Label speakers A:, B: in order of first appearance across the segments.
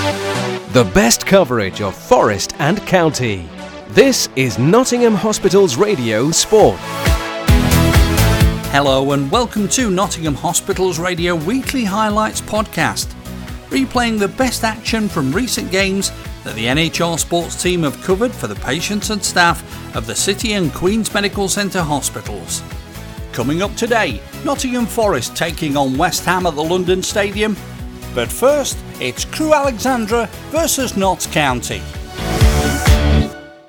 A: The best coverage of Forest and County. This is Nottingham Hospital's Radio Sport.
B: Hello and welcome to Nottingham Hospital's Radio Weekly Highlights podcast, replaying the best action from recent games that the NHR sports team have covered for the patients and staff of the City and Queen's Medical Centre hospitals. Coming up today, Nottingham Forest taking on West Ham at the London Stadium. But first, it's Crewe Alexandra versus Notts County.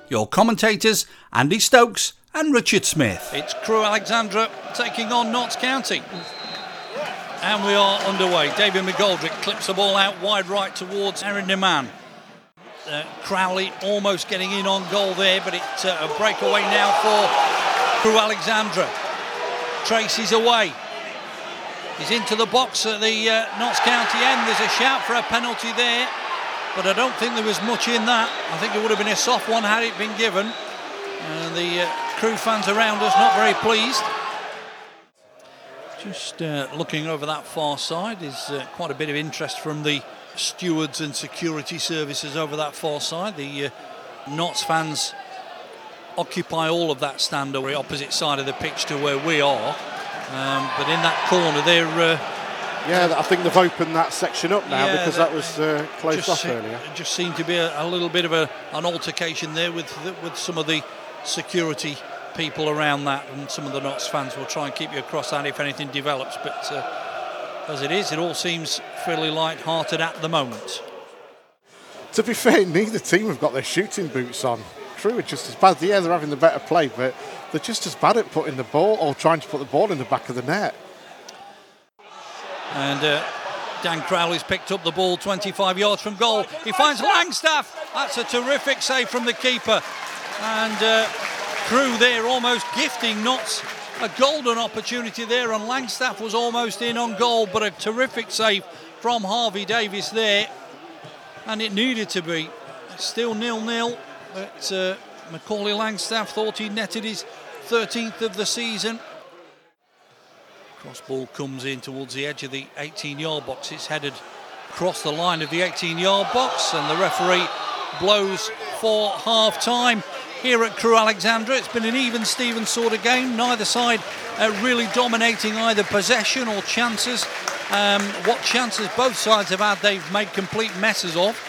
B: Your commentators, Andy Stokes and Richard Smith. It's Crewe Alexandra taking on Notts County. And we are underway. David McGoldrick clips the ball out wide right towards Aaron Nemane. Uh, Crowley almost getting in on goal there, but it's uh, a breakaway now for Crewe Alexandra. Tracey's away. He's into the box at the uh, Notts County end. There's a shout for a penalty there, but I don't think there was much in that. I think it would have been a soft one had it been given. And the uh, Crewe fans around us not very pleased. Just uh, looking over that far side is uh, quite a bit of interest from the stewards and security services over that far side. The uh, Notts fans occupy all of that stand over the opposite side of the pitch to where we are. Um, but in that corner, they're. Uh,
C: yeah, I think they've opened that section up now yeah, because that, that was uh, closed off earlier.
B: It just seemed to be a, a little bit of a, an altercation there with with some of the security people around that, and some of the Notts fans will try and keep you across that if anything develops. But uh, as it is, it all seems fairly light-hearted at the moment.
C: To be fair, neither team have got their shooting boots on. Crewe are just as bad. Yeah, they're having the better play, but they're just as bad at putting the ball or trying to put the ball in the back of the net.
B: And uh, Dan Crowley's picked up the ball 25 yards from goal. He finds Langstaff. That's a terrific save from the keeper. And uh, Crewe there almost gifting Notts a golden opportunity there. And Langstaff was almost in on goal, but a terrific save from Harvey Davies there. And it needed to be. Still nil-nil, but uh, Macaulay Langstaff thought he netted his 13th of the season. Cross ball comes in towards the edge of the 18 yard box. It's headed across the line of the 18 yard box, and the referee blows for half time here at Crewe Alexandra. It's been an even Steven sort of game. Neither side uh, really dominating either possession or chances. Um, what chances both sides have had, they've made complete messes of.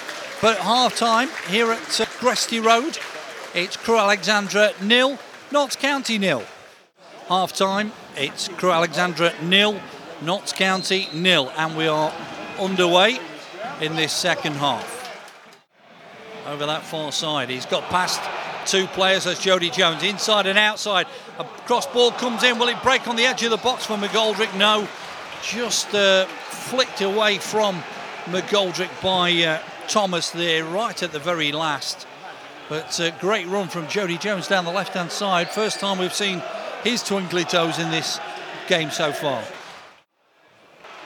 B: But half time here at uh, Gresty Road, it's Crewe Alexandra nil, Notts County nil. Half time, it's Crewe Alexandra nil, Notts County nil, and we are underway in this second half. Over that far side, he's got past two players as Jodi Jones, inside and outside. A cross ball comes in. Will it break on the edge of the box for McGoldrick? No, just uh, flicked away from McGoldrick by uh, Thomas there, right at the very last. But uh, great run from Jodi Jones down the left hand side. First time we've seen his twinkly toes in this game so far.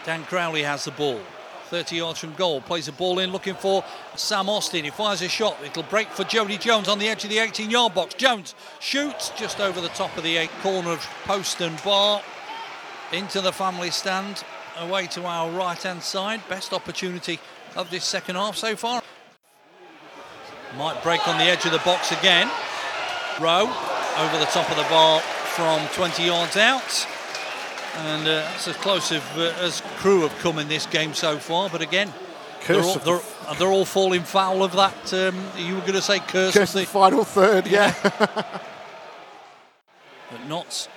B: Dan Crowley has the ball. 30 yards from goal, plays the ball in looking for Sam Austin. He fires a shot. It'll break for Jodi Jones on the edge of the 18 yard box. Jones shoots just over the top of the eight corner of post and bar into the family stand away to our right hand side. Best opportunity of this second half so far. Might break on the edge of the box again. Rowe over the top of the bar from 20 yards out. And uh, that's as close as, uh, as Crewe have come in this game so far. But again, they're all, they're, they're all, falling foul of that. Um, you were going to say curse,
C: curse
B: of the
C: final third, yeah.
B: yeah. but Notts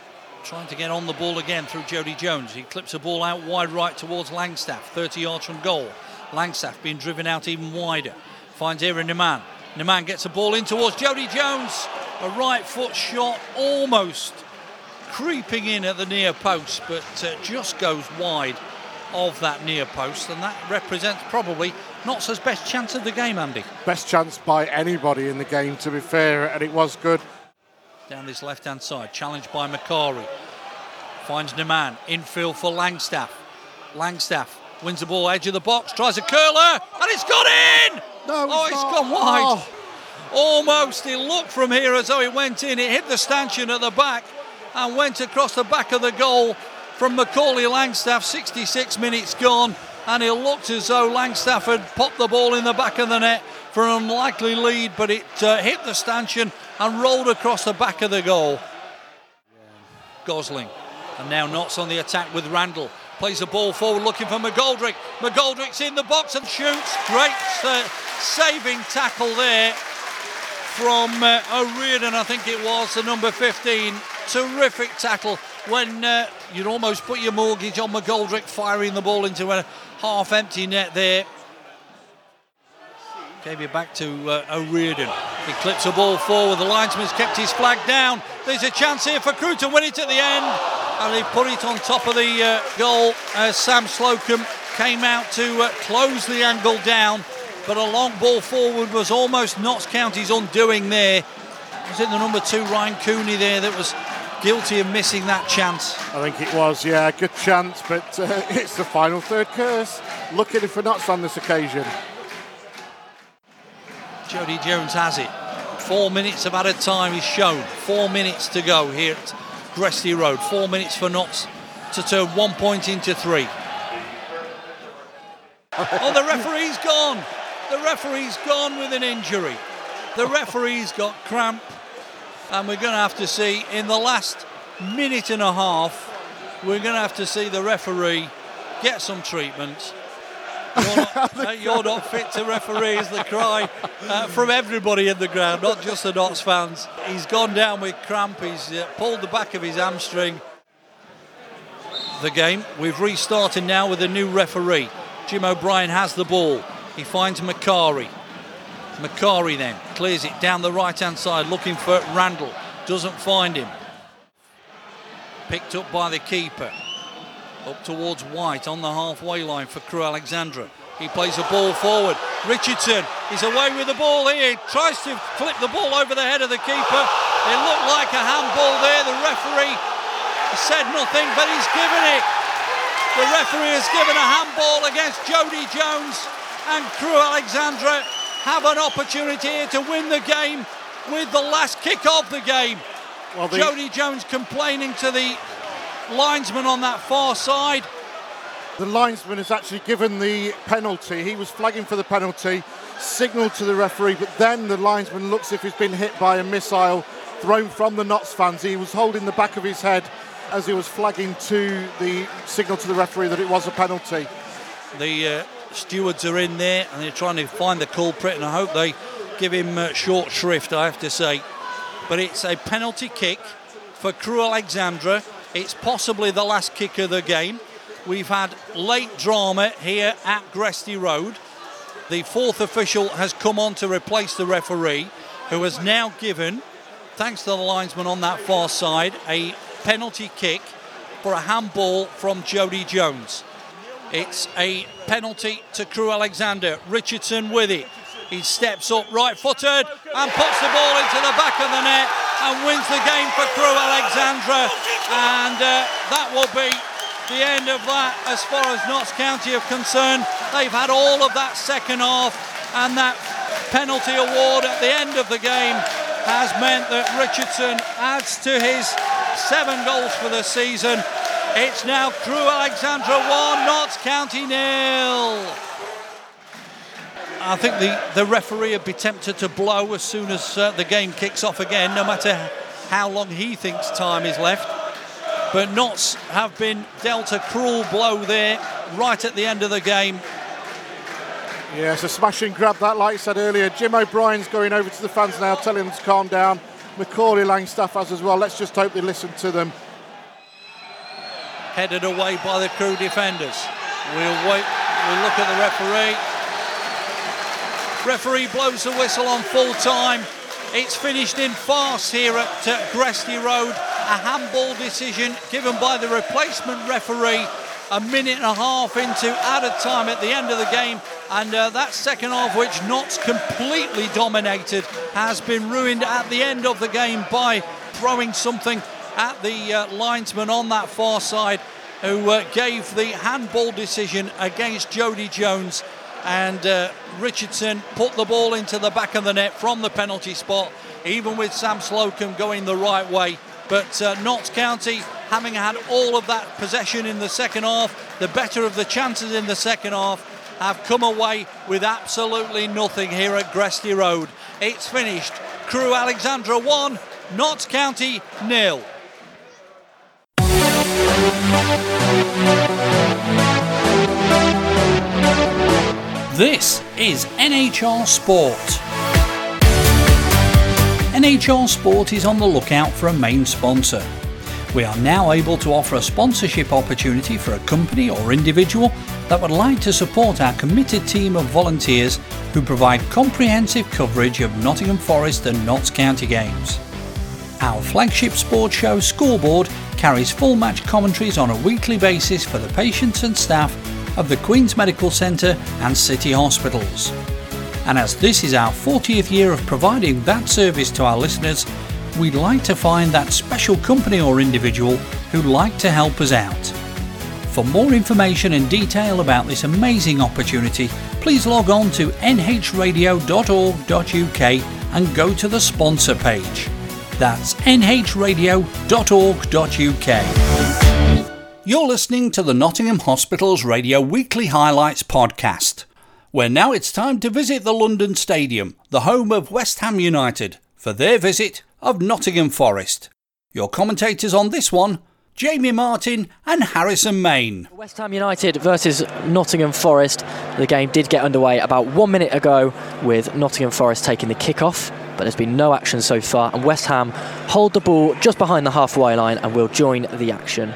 B: trying to get on the ball again through Jodi Jones. He clips a ball out wide right towards Langstaff, 30 yards from goal. Langstaff being driven out even wider. Finds Aaron Nemane. Nemane gets a ball in towards Jodi Jones. A right foot shot almost creeping in at the near post, but uh, just goes wide of that near post, and that represents probably Notts' best chance of the game, Andy.
C: Best chance by anybody in the game, to be fair, and it was good.
B: Down this left hand side, challenged by Macari. Finds Nemane, infield for Langstaff. Langstaff wins the ball, edge of the box, tries a curler, and it's gone in!
C: No,
B: oh,
C: it's,
B: it's
C: not.
B: gone wide.
C: Oh.
B: Almost, it looked from here as though it went in. It hit the stanchion at the back and went across the back of the goal from Macaulay Langstaff. 66 minutes gone, and it looked as though Langstafford popped the ball in the back of the net for an unlikely lead, but it uh, hit the stanchion and rolled across the back of the goal. Gosling. And now Notts on the attack with Randall. Plays the ball forward looking for McGoldrick. McGoldrick's in the box and shoots. Great uh, saving tackle there from uh, I think it was, the number 15. Terrific tackle when uh, you'd almost put your mortgage on McGoldrick firing the ball into a half empty net there. Gave it back to uh. He clips the ball forward. The linesman's kept his flag down. There's a chance here for Crewe to win it at the end. And they put it on top of the uh, goal as Sam Slocombe came out to uh, close the angle down. But a long ball forward was almost Notts County's undoing there. Was it the number two, Ryan Cooney, there that was guilty of missing that chance?
C: I think it was, yeah, good chance, but uh, it's the final third curse. Luckily for Notts on this occasion.
B: Jodi Jones has it. Four minutes of added time is shown. Four minutes to go here at Gresty Road. Four minutes for Notts to turn one point into three. oh, the referee's gone. The referee's gone with an injury. The referee's got cramp, and we're going to have to see in the last minute and a half, we're going to have to see the referee get some treatment you're not, you're not, fit to referee is the cry uh, from everybody in the ground, not just the Notts fans. He's gone down with cramp. He's uh, pulled the back of his hamstring. The game. We've restarted now with a new referee. Jim O'Brien has the ball. He finds Macari. Macari then clears it down the right hand side looking for Randall. Doesn't find him. Picked up by the keeper. Up towards White on the halfway line for Crewe Alexandra. He plays a ball forward. Richardson is away with the ball here. He tries to flip the ball over the head of the keeper. It looked like a handball there. The referee said nothing, but he's given it. The referee has given a handball against Jodi Jones, and Crewe Alexandra have an opportunity here to win the game with the last kick of the game. Well. Jodi Jones complaining to the linesman on that far side.
C: The linesman has actually given the penalty. He was flagging for the penalty, signalled to the referee, but then the linesman looks if he's been hit by a missile thrown from the Notts fans. He was holding the back of his head as he was flagging to the signal to the referee that it was a penalty.
B: The uh, stewards are in there and they're trying to find the culprit, and I hope they give him uh, short shrift, I have to say. But it's a penalty kick for Crewe Alexandra. It's possibly the last kick of the game. We've had late drama here at Gresty Road. The fourth official has come on to replace the referee, who has now given, thanks to the linesman on that far side, a penalty kick for a handball from Jodi Jones. It's a penalty to Crewe Alexandra. Richardson with it. He steps up right footed and puts the ball into the back of the net and wins the game for Crewe Alexandra. And uh, that will be the end of that as far as Notts County are concerned. They've had all of that second half, and that penalty award at the end of the game has meant that Richardson adds to his seven goals for the season. It's now Crewe Alexandra 1, Notts County nil. I think the, the referee would be tempted to blow as soon as uh, the game kicks off again, no matter how long he thinks time is left. But Notts have been dealt a cruel blow there right at the end of the game.
C: Yeah, it's a smashing grab that, like I said earlier. Jim O'Brien's going over to the fans now, telling them to calm down. Macaulay Langstaff has as well. Let's just hope they listen to them.
B: Headed away by the Crewe defenders. We'll wait. We'll look at the referee. Referee blows the whistle on full time. It's finished in farce here at uh, Gresty Road. A handball decision given by the replacement referee a minute and a half into added time at the end of the game. And uh, that second half, which Notts completely dominated, has been ruined at the end of the game by throwing something at the uh, linesman on that far side who uh, gave the handball decision against Jodi Jones and uh, Richardson put the ball into the back of the net from the penalty spot, even with Sam Slocombe going the right way. But uh, Notts County
D: having had all of that possession in the second half, the better of the chances in the second half, have come away with absolutely nothing here at Gresty Road. It's finished. Crewe Alexandra 1, Notts County nil.
B: This is NHR Sport. NHR Sport is on the lookout for a main sponsor. We are now able to offer a sponsorship opportunity for a company or individual that would like to support our committed team of volunteers who provide comprehensive coverage of Nottingham Forest and Notts County games. Our flagship sports show Scoreboard carries full match commentaries on a weekly basis for the patients and staff of the Queen's Medical Centre and City Hospitals. And as this is our 40th year of providing that service to our listeners, we'd like to find that special company or individual who'd like to help us out. For more information and detail about this amazing opportunity, please log on to nhradio.org.uk and go to the sponsor page. That's nhradio.org.uk. You're listening to the Nottingham Hospital's Radio Weekly Highlights podcast, where now it's time to visit the London Stadium, the home of West Ham United, for their visit of Nottingham Forest. Your commentators on this one Jamie Martin and Harrison Main.
E: West Ham United versus Nottingham Forest. The game did get underway about one minute ago with Nottingham Forest taking the kick-off, but there's been no action so far, and West Ham hold the ball just behind the halfway line and will join the action.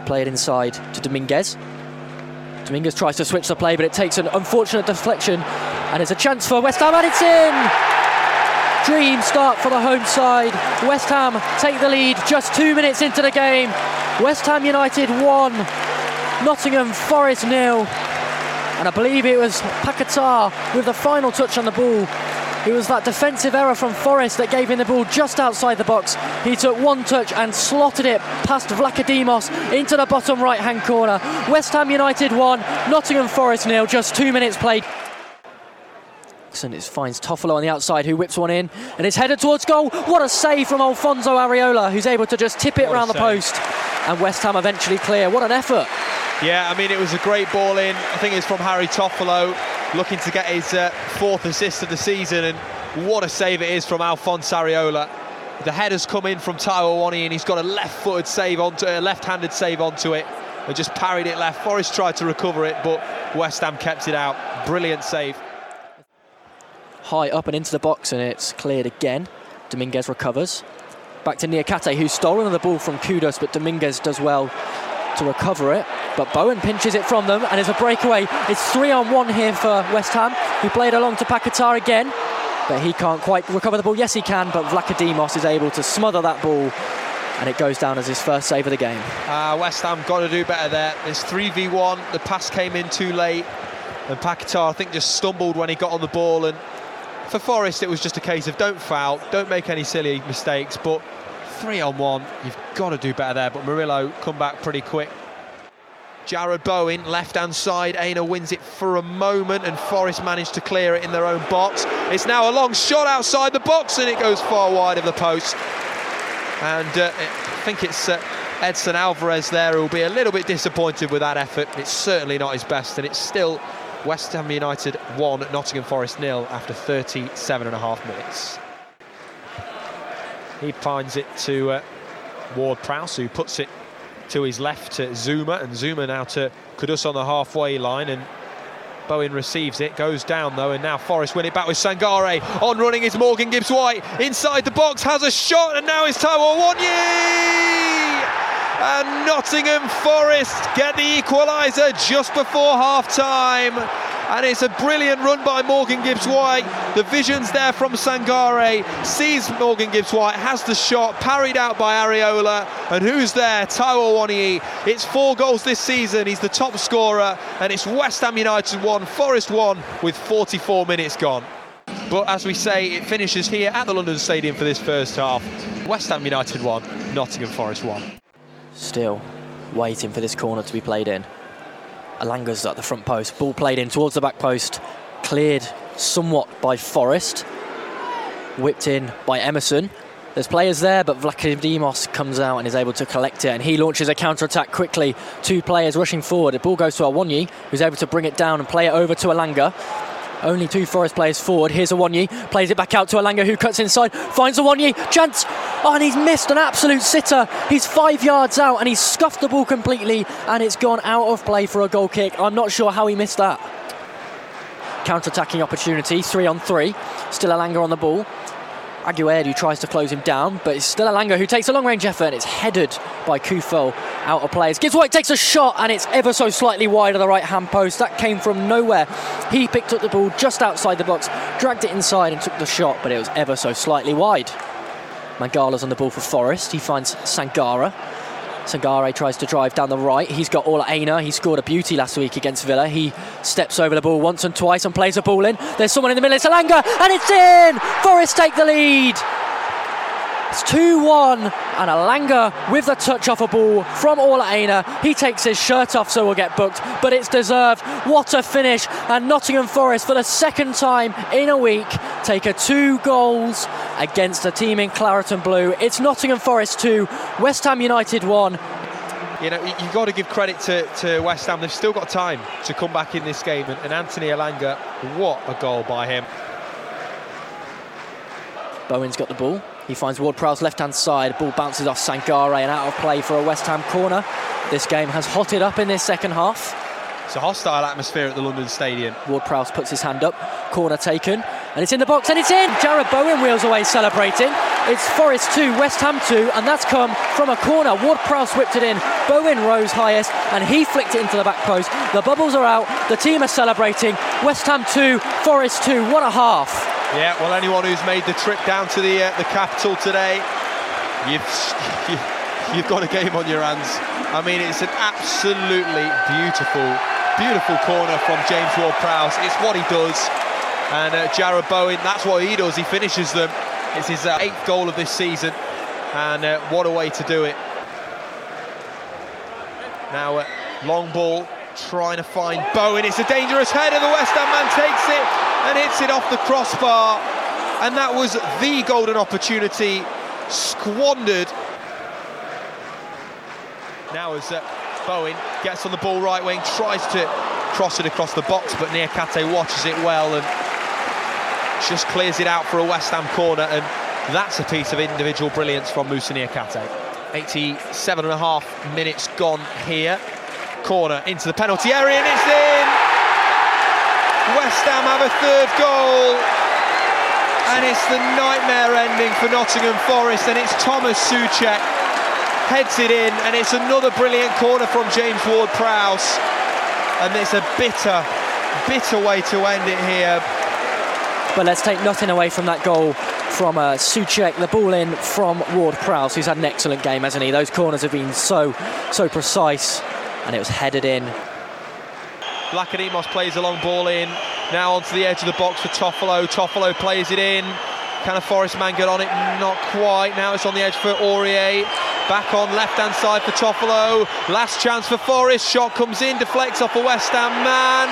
E: They play it inside to Dominguez. Dominguez tries to switch the play, but it takes an unfortunate deflection, and it's a chance for West Ham, and it's in! Dream start for the home side. West Ham take the lead just two minutes into the game. West Ham United 1, Nottingham Forest nil. And I believe it was Paquetá with the final touch on the ball. It was that defensive error from Forest that gave him the ball just outside the box. He took one touch and slotted it past Vlachodimos into the bottom right hand corner. West Ham United 1, Nottingham Forest nil, just two minutes played. And it finds Toffolo on the outside, who whips one in, and it's headed towards goal. What a save from Alfonso Areola, who's able to just tip it around the post. And West Ham eventually clear. What an effort!
F: Yeah, I mean, it was a great ball in. I think it's from Harry Toffolo, looking to get his uh, fourth assist of the season. And what a save it is from Alfonso Areola. The header's come in from Taiwo Awoniyi, and he's got a left-footed save onto a left-handed save onto it, and just parried it left. Forest tried to recover it, but West Ham kept it out. Brilliant save
E: high up and into the box, and it's cleared again. Dominguez recovers. Back to Niakhaté, who's stolen the ball from Kudus, but Dominguez does well to recover it. But Bowen pinches it from them, and it's a breakaway. It's three on one here for West Ham, who played along to Paquetá again, but he can't quite recover the ball. Yes, he can, but Vlachodimos is able to smother that ball, and it goes down as his first save of the game.
F: Uh, West Ham got to do better there. It's 3v1, the pass came in too late, and Paquetá, I think, just stumbled when he got on the ball, and for Forest, it was just a case of don't foul, don't make any silly mistakes, but three on one, you've got to do better there. But Murillo come back pretty quick. Jarrod Bowen, left-hand side, Aina wins it for a moment and Forest managed to clear it in their own box. It's now a long shot outside the box and it goes far wide of the post. And uh, I think it's uh, Edson Alvarez there who will be a little bit disappointed with that effort. It's certainly not his best and it's still West Ham United 1, Nottingham Forest nil after 37 and a half minutes. He finds it to uh, Ward Prowse, who puts it to his left to Zouma, and Zouma now to Kudus on the halfway line, and Bowen receives it, goes down though, and now Forest win it back with Sangare. On running is Morgan Gibbs White, inside the box, has a shot, and now it's Taiwo Awoniyi! And Nottingham Forest get the equaliser just before half time. And it's a brilliant run by Morgan Gibbs White. The vision's there from Sangare. Sees Morgan Gibbs White, has the shot, parried out by Areola. And who's there? Taiwo Awoniyi. It's four goals this season. He's the top scorer. And it's West Ham United 1, Forest 1 with 44 minutes gone. But as we say, it finishes here at the London Stadium for this first half. West Ham United 1, Nottingham Forest 1.
E: Still waiting for this corner to be played in. Elanga's at the front post. Ball played in towards the back post. Cleared somewhat by Forest. Whipped in by Emerson. There's players there, but Vlachodimos comes out and is able to collect it, and he launches a counter attack quickly. Two players rushing forward. The ball goes to Awoniyi, who's able to bring it down and play it over to Elanga. Only two Forest players forward. Here's Awoniyi, plays it back out to Elanga, who cuts inside, finds Awoniyi, chance, oh, and he's missed an absolute sitter. He's five yards out and he's scuffed the ball completely, and it's gone out of play for a goal kick. I'm not sure how he missed that. Counter attacking opportunity, three on three. Still Elanga on the ball. Aguerd tries to close him down, but it's still Elanga who takes a long range effort and it's headed by Kufel out of play. Gibbs White takes a shot and it's ever so slightly wide of the right hand post. That came from nowhere. He picked up the ball just outside the box, dragged it inside and took the shot, but it was ever so slightly wide. Mangala's on the ball for Forest. He finds Sangare. Sangare tries to drive down the right. He's got Ola Aina. He scored a beauty last week against Villa. He steps over the ball once and twice and plays a ball in. There's someone in the middle. It's Elanga, and it's in. Forest take the lead. It's 2 1, and Elanga with the touch off a ball from Ola Aina. He takes his shirt off, so will get booked, but it's deserved. What a finish! And Nottingham Forest, for the second time in a week, take a two goals against a team in claret and blue. It's Nottingham Forest 2, West Ham United 1.
F: You know, you've got to give credit to, to West Ham. They've still got time to come back in this game. And, and Anthony Elanga, what a goal by him.
E: Bowen's got the ball. He finds Ward Prowse left hand side. Ball bounces off Sangare and out of play for a West Ham corner. This game has hotted up in this second half.
F: It's a hostile atmosphere at the London Stadium.
E: Ward Prowse puts his hand up. Corner taken. And it's in the box and it's in. Jarrod Bowen wheels away celebrating. It's Forest 2, West Ham 2, and that's come from a corner. Ward Prowse whipped it in. Bowen rose highest and he flicked it into the back post. The bubbles are out. The team are celebrating. West Ham 2, Forest 2. What a half.
F: Yeah, well, anyone who's made the trip down to the uh, the capital today, you've you've got a game on your hands. I mean, it's an absolutely beautiful, beautiful corner from James Ward-Prowse. It's what he does, and uh, Jarrod Bowen, that's what he does. He finishes them. It's his uh, eighth goal of this season, and uh, what a way to do it. Now, uh, long ball, trying to find Bowen. It's a dangerous header. The West Ham man takes it and hits it off the crossbar. And that was the golden opportunity squandered. Now as uh, Bowen gets on the ball right wing, tries to cross it across the box, but Niakhaté watches it well and just clears it out for a West Ham corner. And that's a piece of individual brilliance from Moussa Niakhaté. 87 and a half minutes gone here. Corner into the penalty area and it's in! West Ham have a third goal. And it's the nightmare ending for Nottingham Forest. And it's Thomas Soucek heads it in. And it's another brilliant corner from James Ward Prowse. And it's a bitter, bitter way to end it here.
E: But let's take nothing away from that goal from uh, Soucek. The ball in from Ward Prowse, who's had an excellent game, hasn't he? Those corners have been so, so precise. And it was headed in
F: Vlachodimos plays a long ball in. Now onto the edge of the box for Toffolo. Toffolo plays it in. Can a Forest man get on it? Not quite. Now it's on the edge for Aurier. Back on left hand side for Toffolo. Last chance for Forest. Shot comes in, deflects off a West Ham man.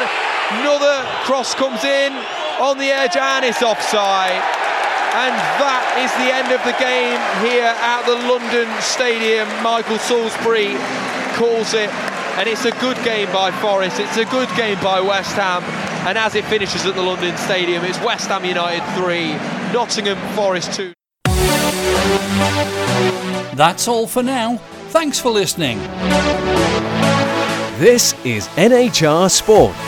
F: Another cross comes in on the edge and it's offside. And that is the end of the game here at the London Stadium. Michael Salisbury calls it and it's a good game by Forest, it's a good game by West Ham, and as it finishes at the London Stadium, it's West Ham United 3, Nottingham Forest 2.
G: That's all for now. Thanks for listening.
A: This is NHR Sport.